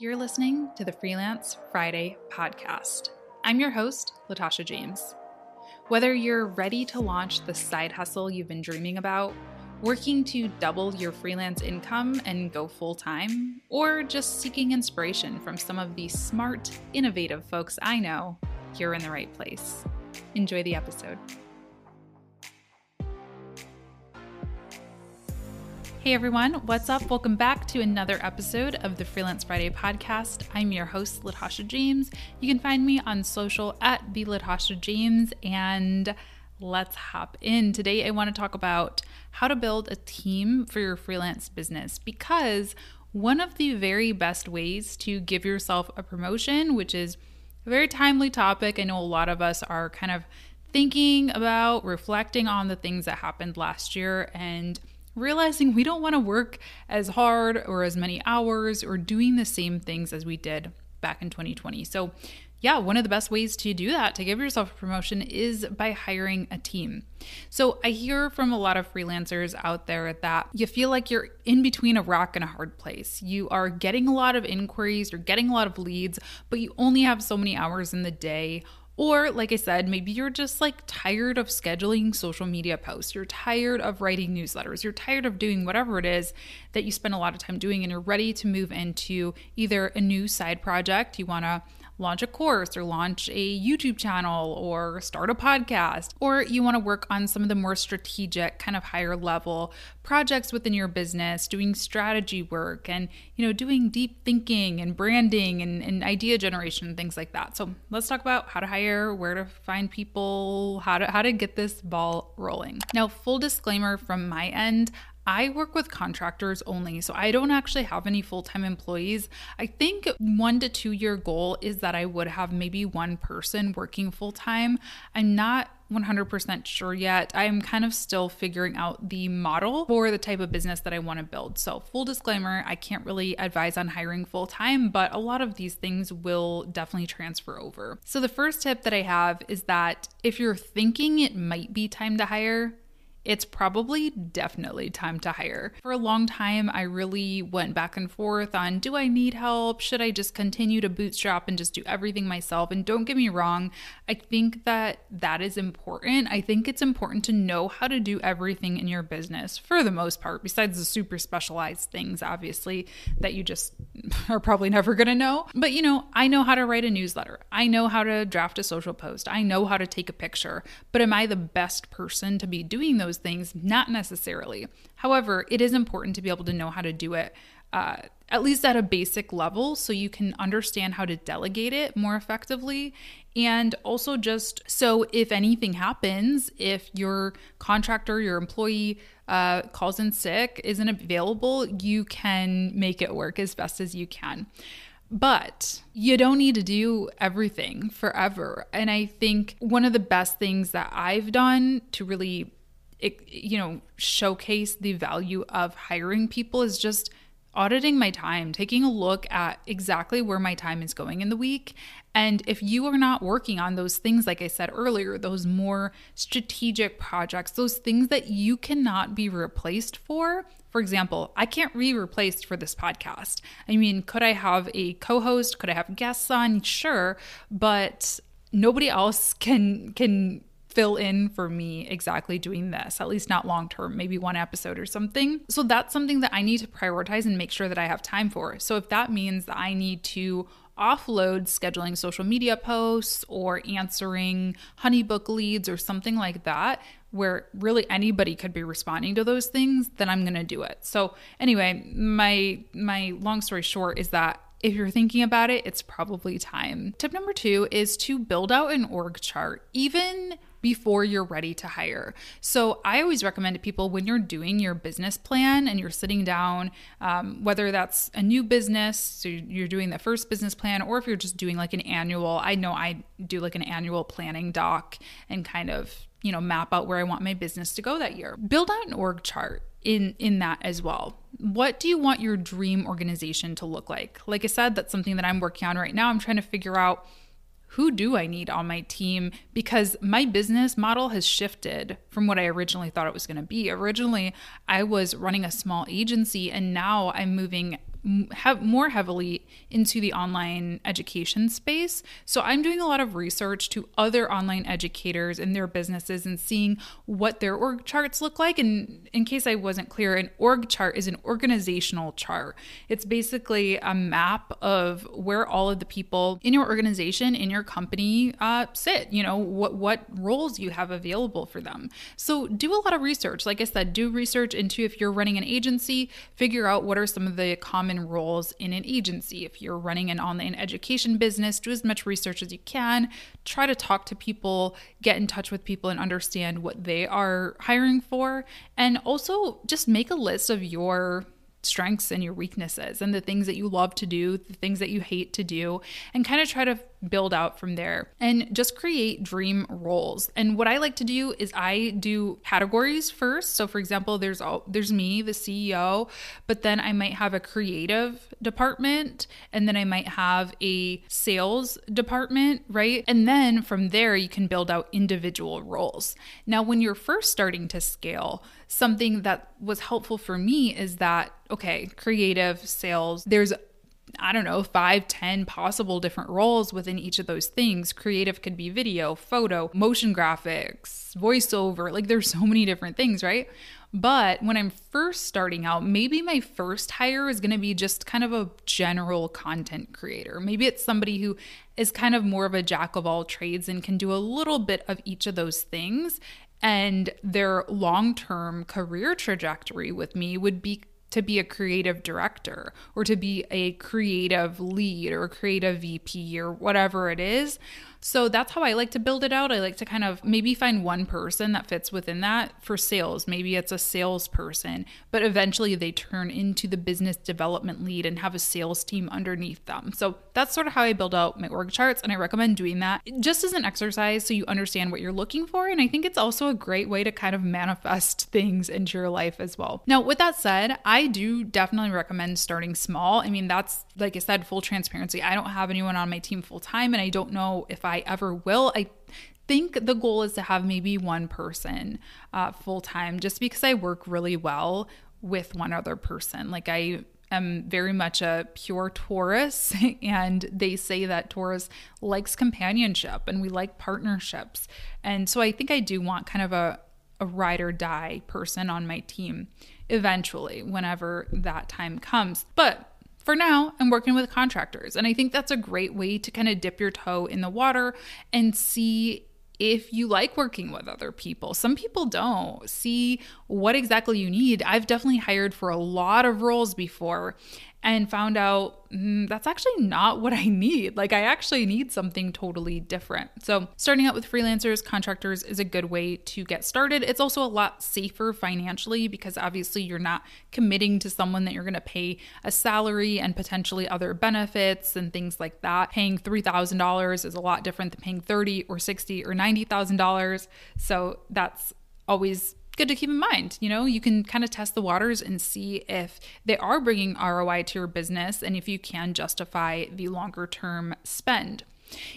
You're listening to the Freelance Friday podcast. I'm your host, Latasha James. Whether you're ready to launch the side hustle you've been dreaming about, working to double your freelance income and go full time, or just seeking inspiration from some of the smart, innovative folks I know, you're in the right place. Enjoy the episode. Hey everyone, what's up? Welcome back to another episode of the Freelance Friday podcast. I'm your host, Latasha James. You can find me on social at the Latasha James and let's hop in. Today, I want to talk about how to build a team for your freelance business because one of the very best ways to give yourself a promotion, which is a very timely topic, I know a lot of us are kind of thinking about, reflecting on the things that happened last year and realizing we don't want to work as hard or as many hours or doing the same things as we did back in 2020. So, yeah, one of the best ways to do that, to give yourself a promotion, is by hiring a team. So I hear from a lot of freelancers out there that you feel like you're in between a rock and a hard place. You are getting a lot of inquiries, you're getting a lot of leads, but you only have so many hours in the day. Or, like I said, maybe you're just like tired of scheduling social media posts. You're tired of writing newsletters. You're tired of doing whatever it is that you spend a lot of time doing, and you're ready to move into either a new side project. You want to launch a course or launch a YouTube channel or start a podcast, or you want to work on some of the more strategic, kind of higher level projects within your business, doing strategy work and, you know, doing deep thinking and branding and, and idea generation and things like that. So let's talk about how to hire, where to find people, how to how to get this ball rolling. Now, full disclaimer from my end, I work with contractors only, so I don't actually have any full time employees. I think one to two year goal is that I would have maybe one person working full time. I'm not 100% sure yet. I'm kind of still figuring out the model for the type of business that I want to build. So, full disclaimer, I can't really advise on hiring full time, but a lot of these things will definitely transfer over. So, the first tip that I have is that if you're thinking it might be time to hire, it's probably definitely time to hire. For a long time, I really went back and forth on do I need help? Should I just continue to bootstrap and just do everything myself? And don't get me wrong, I think that that is important. I think it's important to know how to do everything in your business for the most part, besides the super specialized things, obviously, that you just are probably never going to know. But you know, I know how to write a newsletter, I know how to draft a social post, I know how to take a picture. But am I the best person to be doing those? Things? Not necessarily. However, it is important to be able to know how to do it. Uh, at least at a basic level, so you can understand how to delegate it more effectively. And also, just so if anything happens, if your contractor, your employee uh, calls in sick, isn't available, you can make it work as best as you can. But you don't need to do everything forever. And I think one of the best things that I've done to really it, you know, showcase the value of hiring people is just auditing my time, taking a look at exactly where my time is going in the week. And if you are not working on those things, like I said earlier, those more strategic projects, those things that you cannot be replaced for. For example, I can't be replaced for this podcast. I mean, could I have a co host? Could I have guests on? Sure. But nobody else can can fill in for me exactly doing this, at least not long term, maybe one episode or something. So that's something that I need to prioritize and make sure that I have time for. So if that means that I need to offload scheduling social media posts or answering honeybook leads or something like that where really anybody could be responding to those things then i'm going to do it so anyway my my long story short is that if you're thinking about it, it's probably time. Tip number two is to build out an org chart. Even before you're ready to hire. So I always recommend to people when you're doing your business plan and you're sitting down, um, whether that's a new business, so you're doing the first business plan, or if you're just doing like an annual, I know I do like an annual planning doc and kind of you know map out where I want my business to go that year. Build out an org chart in in that as well. What do you want your dream organization to look like? Like I said, that's something that I'm working on right now. I'm trying to figure out who do I need on my team? Because my business model has shifted from what I originally thought it was going to be. Originally, I was running a small agency, and now I'm moving have more heavily into the online education space. So I'm doing a lot of research to other online educators and their businesses and seeing what their org charts look like. And in case I wasn't clear, an org chart is an organizational chart. It's basically a map of where all of the people in your organization, in your company, uh, sit. You know what what roles you have available for them. So do a lot of research. Like I said, do research into if you're running an agency, figure out what are some of the common common roles in an agency. If you're running an online education business, do as much research as you can. Try to talk to people, get in touch with people, and understand what they are hiring for. And also just make a list of your strengths and your weaknesses and the things that you love to do, the things that you hate to do, and kind of try to build out from there and just create dream roles. And what I like to do is I do categories first. So for example, there's all there's me, the CEO, but then I might have a creative department and then I might have a sales department, right? And then from there you can build out individual roles. Now when you're first starting to scale, something that was helpful for me is that okay, creative, sales, there's I don't know, five, ten possible different roles within each of those things. Creative could be video, photo, motion graphics, voiceover. Like there's so many different things, right? But when I'm first starting out, maybe my first hire is going to be just kind of a general content creator. Maybe it's somebody who is kind of more of a jack of all trades and can do a little bit of each of those things and their long term career trajectory with me would be to be a creative director or to be a creative lead or creative VP or whatever it is. So that's how I like to build it out. I like to kind of maybe find one person that fits within that for sales. Maybe it's a salesperson, but eventually they turn into the business development lead and have a sales team underneath them. So that's sort of how I build out my org charts. And I recommend doing that just as an exercise so you understand what you're looking for. And I think it's also a great way to kind of manifest things into your life as well. Now, with that said, I do definitely recommend starting small. I mean, that's like I said, full transparency. I don't have anyone on my team full time, and I don't know if I ever will. I think the goal is to have maybe one person uh, full time just because I work really well with one other person. Like I am very much a pure Taurus, and they say that Taurus likes companionship and we like partnerships. And so I think I do want kind of a, a ride or die person on my team eventually, whenever that time comes. But for now, I'm working with contractors. And I think that's a great way to kind of dip your toe in the water and see if you like working with other people. Some people don't. See what exactly you need. I've definitely hired for a lot of roles before and found out mm, that's actually not what I need. Like, I actually need something totally different. So, starting out with freelancers, contractors is a good way to get started. It's also a lot safer financially because obviously you're not committing to someone that you're going to pay a salary and potentially other benefits and things like that. Paying $3,000 is a lot different than paying 30 or 60 or $90,000. So, that's always good to keep in mind. You know, you can kind of test the waters and see if they are bringing ROI to your business and if you can justify the longer term spend.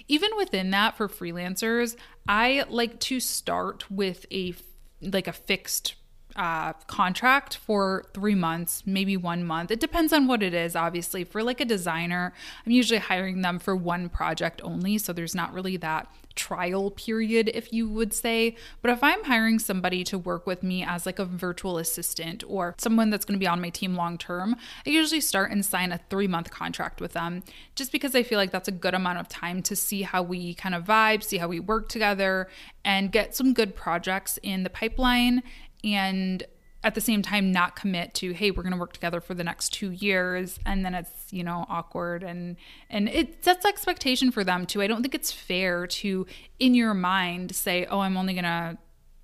Even within that for freelancers, I like to start with a like a fixed uh, contract for three months, maybe one month. It depends on what it is, obviously. For like a designer, I'm usually hiring them for one project only. So there's not really that trial period, if you would say. But if I'm hiring somebody to work with me as like a virtual assistant or someone that's going to be on my team long term, I usually start and sign a three month contract with them just because I feel like that's a good amount of time to see how we kind of vibe, see how we work together, and get some good projects in the pipeline and at the same time not commit to hey we're going to work together for the next 2 years and then it's you know awkward and and it sets expectation for them too. I don't think it's fair to in your mind say oh i'm only going to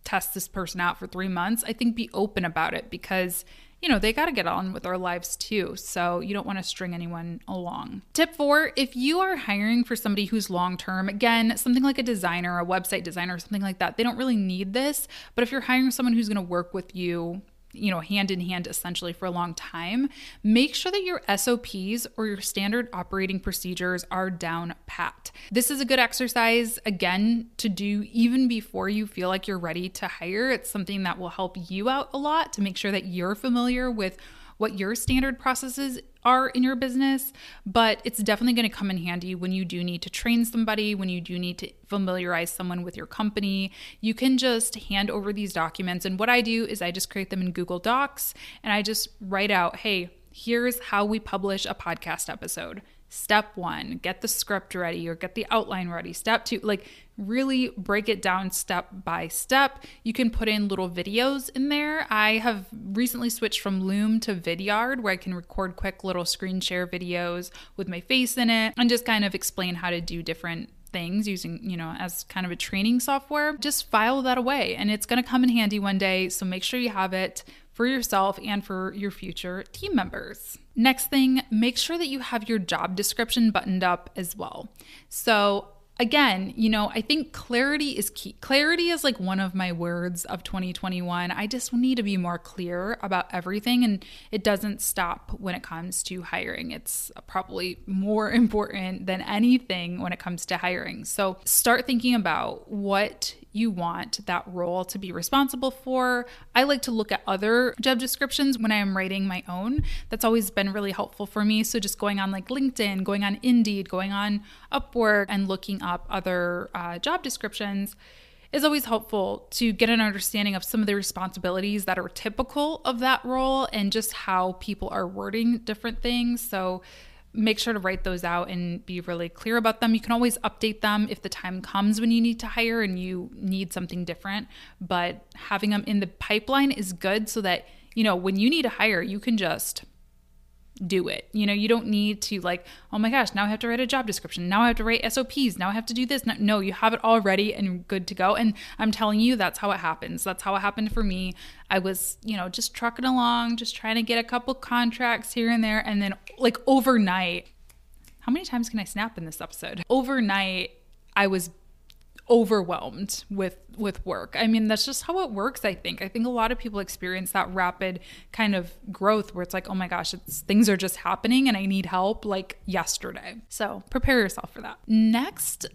test this person out for 3 months. I think be open about it because you know, they got to get on with their lives too. So you don't want to string anyone along. Tip four if you are hiring for somebody who's long term, again, something like a designer, a website designer, something like that, they don't really need this. But if you're hiring someone who's going to work with you, you know, hand in hand essentially for a long time, make sure that your SOPs or your standard operating procedures are down pat. This is a good exercise, again, to do even before you feel like you're ready to hire. It's something that will help you out a lot to make sure that you're familiar with what your standard processes are in your business, but it's definitely going to come in handy when you do need to train somebody, when you do need to familiarize someone with your company. You can just hand over these documents. And what I do is I just create them in Google Docs and I just write out, hey, here's how we publish a podcast episode. Step one, get the script ready or get the outline ready. Step two, like really break it down step by step. You can put in little videos in there. I have recently switched from Loom to Vidyard where I can record quick little screen share videos with my face in it and just kind of explain how to do different things using, you know, as kind of a training software. Just file that away and it's going to come in handy one day. So make sure you have it for yourself and for your future team members. Next thing, make sure that you have your job description buttoned up as well. So, again, you know, I think clarity is key. Clarity is like one of my words of 2021. I just need to be more clear about everything, and it doesn't stop when it comes to hiring. It's probably more important than anything when it comes to hiring. So start thinking about what you want that role to be responsible for. I like to look at other job descriptions when I am writing my own. That's always been really helpful for me. So just going on like LinkedIn, going on Indeed, going on Upwork, and looking up other uh, job descriptions is always helpful to get an understanding of some of the responsibilities that are typical of that role and just how people are wording different things. So make sure to write those out and be really clear about them. You can always update them if the time comes when you need to hire and you need something different, but having them in the pipeline is good so that, you know, when you need to hire, you can just do it. You know, you don't need to like, oh my gosh, now I have to write a job description. Now I have to write SOPs. Now I have to do this. No, you have it all ready and good to go. And I'm telling you, that's how it happens. That's how it happened for me. I was, you know, just trucking along, just trying to get a couple contracts here and there. And then, like, overnight, how many times can I snap in this episode? Overnight, I was overwhelmed with with work. I mean, that's just how it works, I think. I think a lot of people experience that rapid kind of growth where it's like, "Oh my gosh, it's things are just happening and I need help like yesterday." So, prepare yourself for that. Next,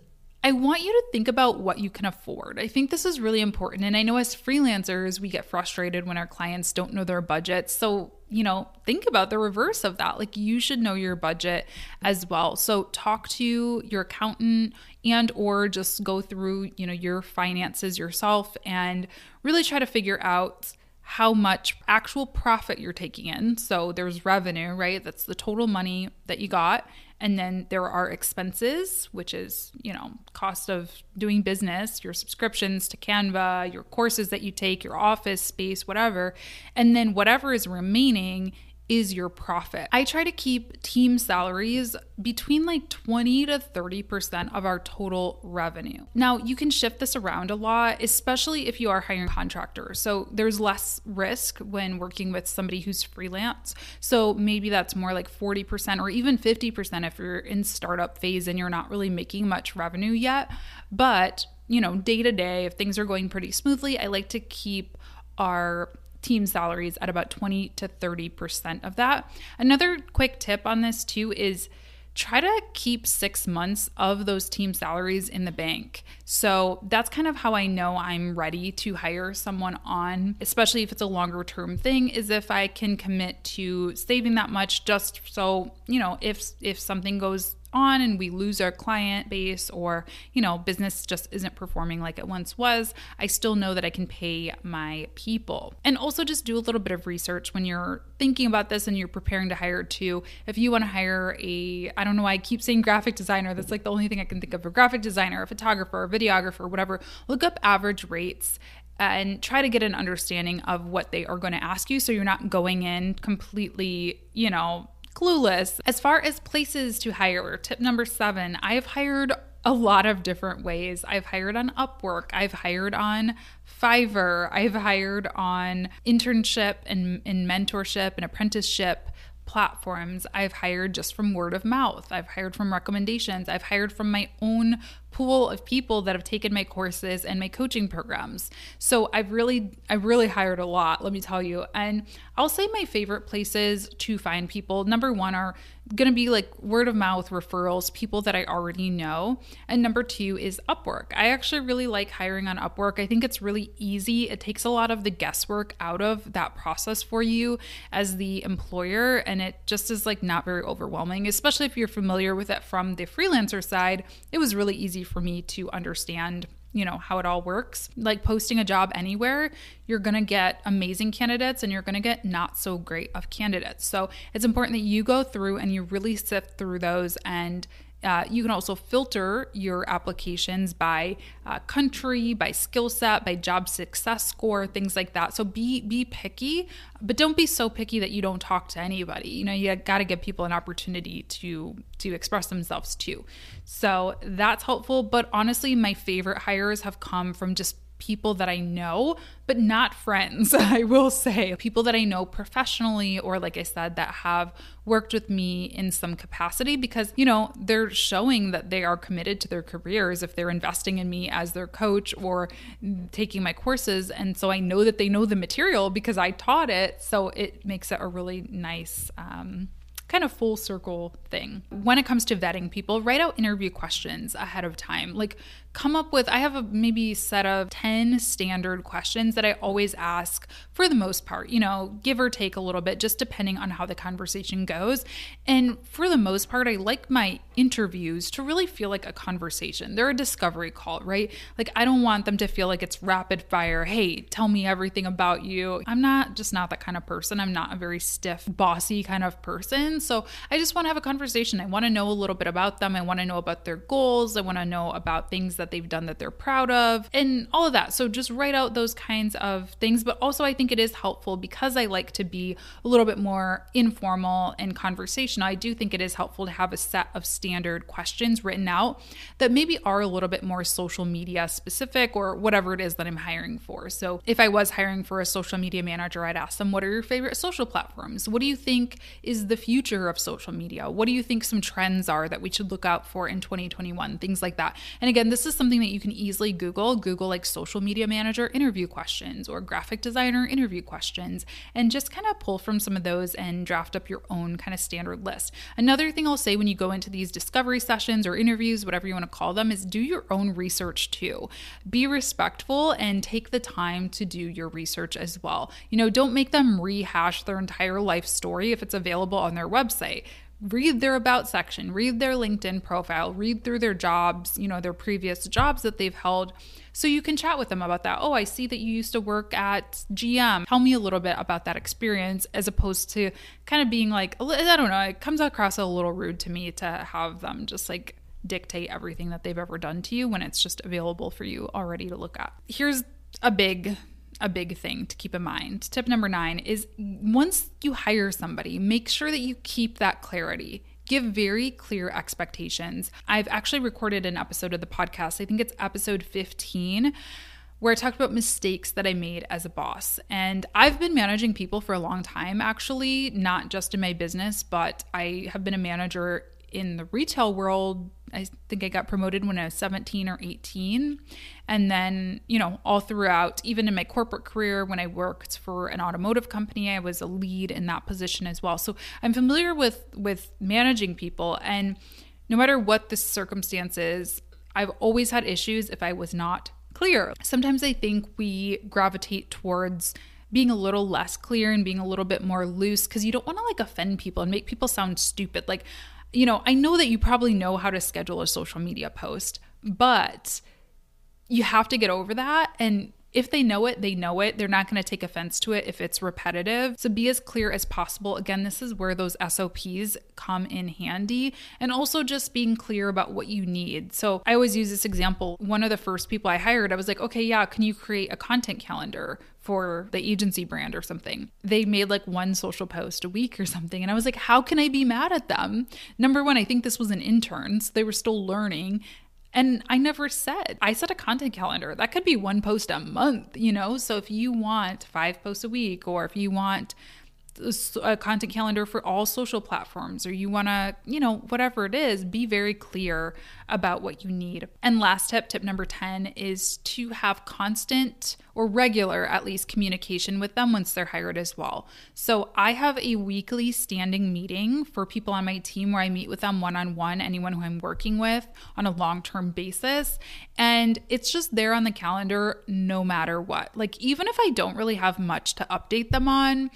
I want you to think about what you can afford. I think this is really important. And I know as freelancers, we get frustrated when our clients don't know their budget. So, you know, think about the reverse of that. Like you should know your budget as well. So, talk to your accountant and or just go through, you know, your finances yourself and really try to figure out how much actual profit you're taking in. So there's revenue, right? That's the total money that you got. And then there are expenses, which is, you know, cost of doing business, your subscriptions to Canva, your courses that you take, your office space, whatever. And then whatever is remaining is your profit. I try to keep team salaries between like 20 to 30% of our total revenue. Now, you can shift this around a lot, especially if you are hiring contractors. So there's less risk when working with somebody who's freelance. So maybe that's more like 40% or even 50% if you're in startup phase and you're not really making much revenue yet. But, you know, day to day, if things are going pretty smoothly, I like to keep our team salaries at about 20 to 30% of that. Another quick tip on this too is try to keep six months of those team salaries in the bank. So that's kind of how I know I'm ready to hire someone on, especially if it's a longer term thing, is if I can commit to saving that much just so, you know, if if something goes on and we lose our client base or, you know, business just isn't performing like it once was, I still know that I can pay my people. And also just do a little bit of research when you're thinking about this and you're preparing to hire too. If you want to hire a, I don't know why I keep saying graphic designer, that's like the only thing I can think of a graphic designer, a photographer, a videographer, whatever, look up average rates and try to get an understanding of what they are going to ask you so you're not going in completely, you know, clueless. As far as places to hire, tip number seven, I have hired a lot of different ways. I've hired on Upwork, I've hired on Fiverr, I've hired on internship and, and mentorship and apprenticeship platforms. I've hired just from word of mouth. I've hired from recommendations. I've hired from my own pool of people that have taken my courses and my coaching programs. So I've really I've really hired a lot, let me tell you. And I'll say my favorite places to find people. Number 1 are going to be like word of mouth referrals, people that I already know. And number 2 is Upwork. I actually really like hiring on Upwork. I think it's really easy. It takes a lot of the guesswork out of that process for you as the employer and it just is like not very overwhelming, especially if you're familiar with it from the freelancer side. It was really easy for me to understand you know how it all works. Like posting a job anywhere you're going to get amazing candidates and you're going to get not so great of candidates. So it's important that you go through and you really sift through those and uh, you can also filter your applications by uh, country, by skill set, by job success score, things like that. So be be picky, but don't be so picky that you don't talk to anybody. You know, you got to give people an opportunity to to express themselves too. So that's helpful. But honestly, my favorite hires have come from just people that I know, but not friends, I will say. People that I know professionally, or like I said, that have worked with me in some capacity because, you know, they're showing that they are committed to their careers if they're investing in me as their coach or taking my courses. And so I know that they know the material because I taught it. So it makes it a really nice, um, kind of full circle thing. When it comes to vetting people, write out interview questions ahead of time. Like come up with I have a maybe set of 10 standard questions that I always ask for the most part, you know, give or take a little bit just depending on how the conversation goes. And for the most part, I like my interviews to really feel like a conversation. They're a discovery call, right? Like I don't want them to feel like it's rapid fire, hey, tell me everything about you. I'm not just not that kind of person. I'm not a very stiff, bossy kind of person. So I just want to have a conversation. I want to know a little bit about them. I want to know about their goals. I want to know about things they've done that they're proud of, and all of that. So just write out those kinds of things. But also, I think it is helpful because I like to be a little bit more informal and conversational. I do think it is helpful to have a set of standard questions written out that maybe are a little bit more social media specific or whatever it is that I'm hiring for. So if I was hiring for a social media manager, I'd ask them, What are your favorite social platforms? What do you think is the future of social media? What do you think some trends are that we should look out for in 2021? Things like that. And again, this is something that you can easily Google. Google like social media manager interview questions or graphic designer interview questions and just kind of pull from some of those and draft up your own kind of standard list. Another thing I'll say when you go into these discovery sessions or interviews, whatever you want to call them, is do your own research too. Be respectful and take the time to do your research as well. You know, don't make them rehash their entire life story if it's available on their website read their about section, read their LinkedIn profile, read through their jobs, you know, their previous jobs that they've held. So you can chat with them about that. Oh, I see that you used to work at GM. Tell me a little bit about that experience as opposed to kind of being like, I don't know, it comes across a little rude to me to have them just like dictate everything that they've ever done to you when it's just available for you already to look at. Here's a big a big thing to keep in mind. Tip number nine is once you hire somebody, make sure that you keep that clarity. Give very clear expectations. I've actually recorded an episode of the podcast, I think it's episode 15 where I talked about mistakes that I made as a boss. And I've been managing people for a long time, actually, not just in my business, but I have been a manager in the retail world, I think I got promoted when I was 17 or 18. And then, you know, all throughout, even in my corporate career, when I worked for an automotive company, I was a lead in that position as well. So I'm familiar with with managing people. And no matter what the circumstances, I've always had issues if I was not clear. Sometimes I think we gravitate towards being a little less clear and being a little bit more loose because you don't want to like offend people and make people sound stupid. Like you know, I know that you probably know how to schedule a social media post, but you have to get over that and if they know it, they know it. They're not going to take offense to it if it's repetitive. So be as clear as possible. Again, this is where those SOPs come in handy. And also just being clear about what you need. So I always use this example. One of the first people I hired, I was like, okay, yeah, can you create a content calendar? for the agency brand or something. They made like one social post a week or something. And I was like, how can I be mad at them? Number one, I think this was an intern, so they were still learning. And I never said, I set a content calendar. That could be one post a month, you know? So if you want five posts a week, or if you want a uh, content calendar for all social platforms or you want to, you know, whatever it is, be very clear about what you need. And last tip, tip number 10 is to have constant or regular at least communication with them once they're hired as well. So I have a weekly standing meeting for people on my team where I meet with them one on one, anyone who I'm working with on a long term basis. And it's just there on the calendar no matter what. Like, even if I don't really have much to update them on,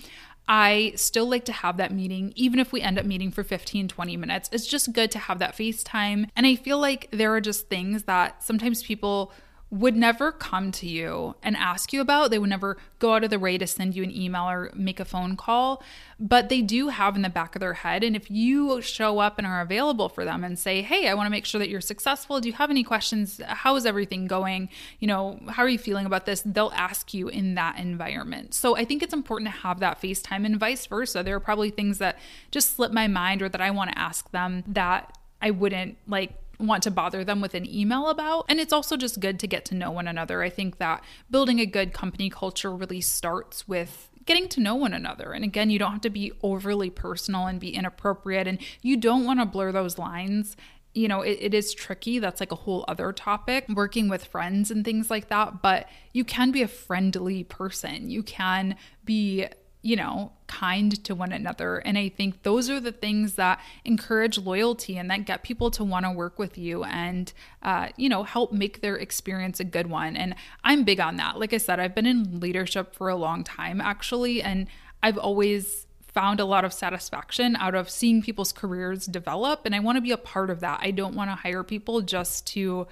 I still like to have that meeting, even if we end up meeting for 15, 20 minutes. It's just good to have that FaceTime. And I feel like there are just things that sometimes people would never come to you and ask you about. They would never go out of the way to send you an email or make a phone call, but they do have in the back of their head. And if you show up and are available for them and say, Hey, I want to make sure that you're successful. Do you have any questions? How is everything going? You know, how are you feeling about this? They'll ask you in that environment. So I think it's important to have that FaceTime and vice versa. There are probably things that just slip my mind or that I want to ask them that I wouldn't like want to bother them with an email about. And it's also just good to get to know one another. I think that building a good company culture really starts with getting to know one another. And again, you don't have to be overly personal and be inappropriate, and you don't want to blur those lines. You know, it, it is tricky. That's like a whole other topic, working with friends and things like that. But you can be a friendly person. You can be you know, kind to one another. And I think those are the things that encourage loyalty and that get people to want to work with you and, uh, you know, help make their experience a good one. And I'm big on that. Like I said, I've been in leadership for a long time, actually. And I've always found a lot of satisfaction out of seeing people's careers develop. And I want to be a part of that. I don't want to hire people just to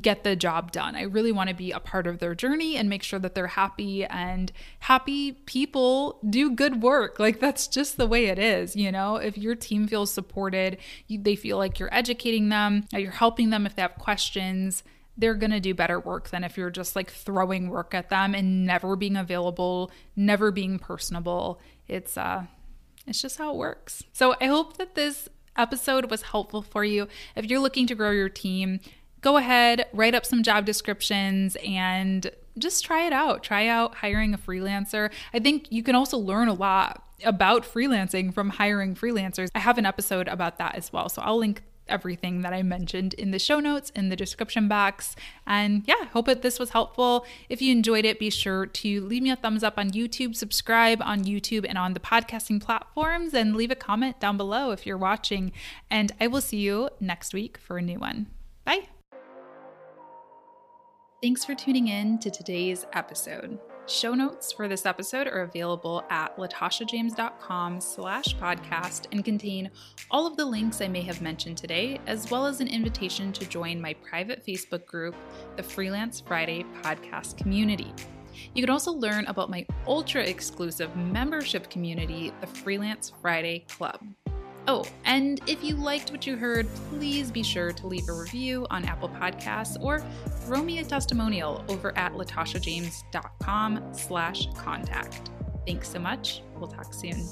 get the job done. I really want to be a part of their journey and make sure that they're happy and happy people do good work. Like that's just the way it is, you know? If your team feels supported, you, they feel like you're educating them, you're helping them if they have questions, they're going to do better work than if you're just like throwing work at them and never being available, never being personable. It's uh it's just how it works. So I hope that this episode was helpful for you. If you're looking to grow your team, go ahead, write up some job descriptions and just try it out. Try out hiring a freelancer. I think you can also learn a lot about freelancing from hiring freelancers. I have an episode about that as well. So I'll link everything that I mentioned in the show notes in the description box. And yeah, hope that this was helpful. If you enjoyed it, be sure to leave me a thumbs up on YouTube, subscribe on YouTube and on the podcasting platforms, and leave a comment down below if you're watching. And I will see you next week for a new one. Bye. Thanks for tuning in to today's episode. Show notes for this episode are available at latashajames.com slash podcast and contain all of the links I may have mentioned today, as well as an invitation to join my private Facebook group, the Freelance Friday Podcast Community. You can also learn about my ultra exclusive membership community, the Freelance Friday Club. Oh, and if you liked what you heard, please be sure to leave a review on Apple Podcasts or throw me a testimonial over at latashajames.com slash contact. Thanks so much. We'll talk soon.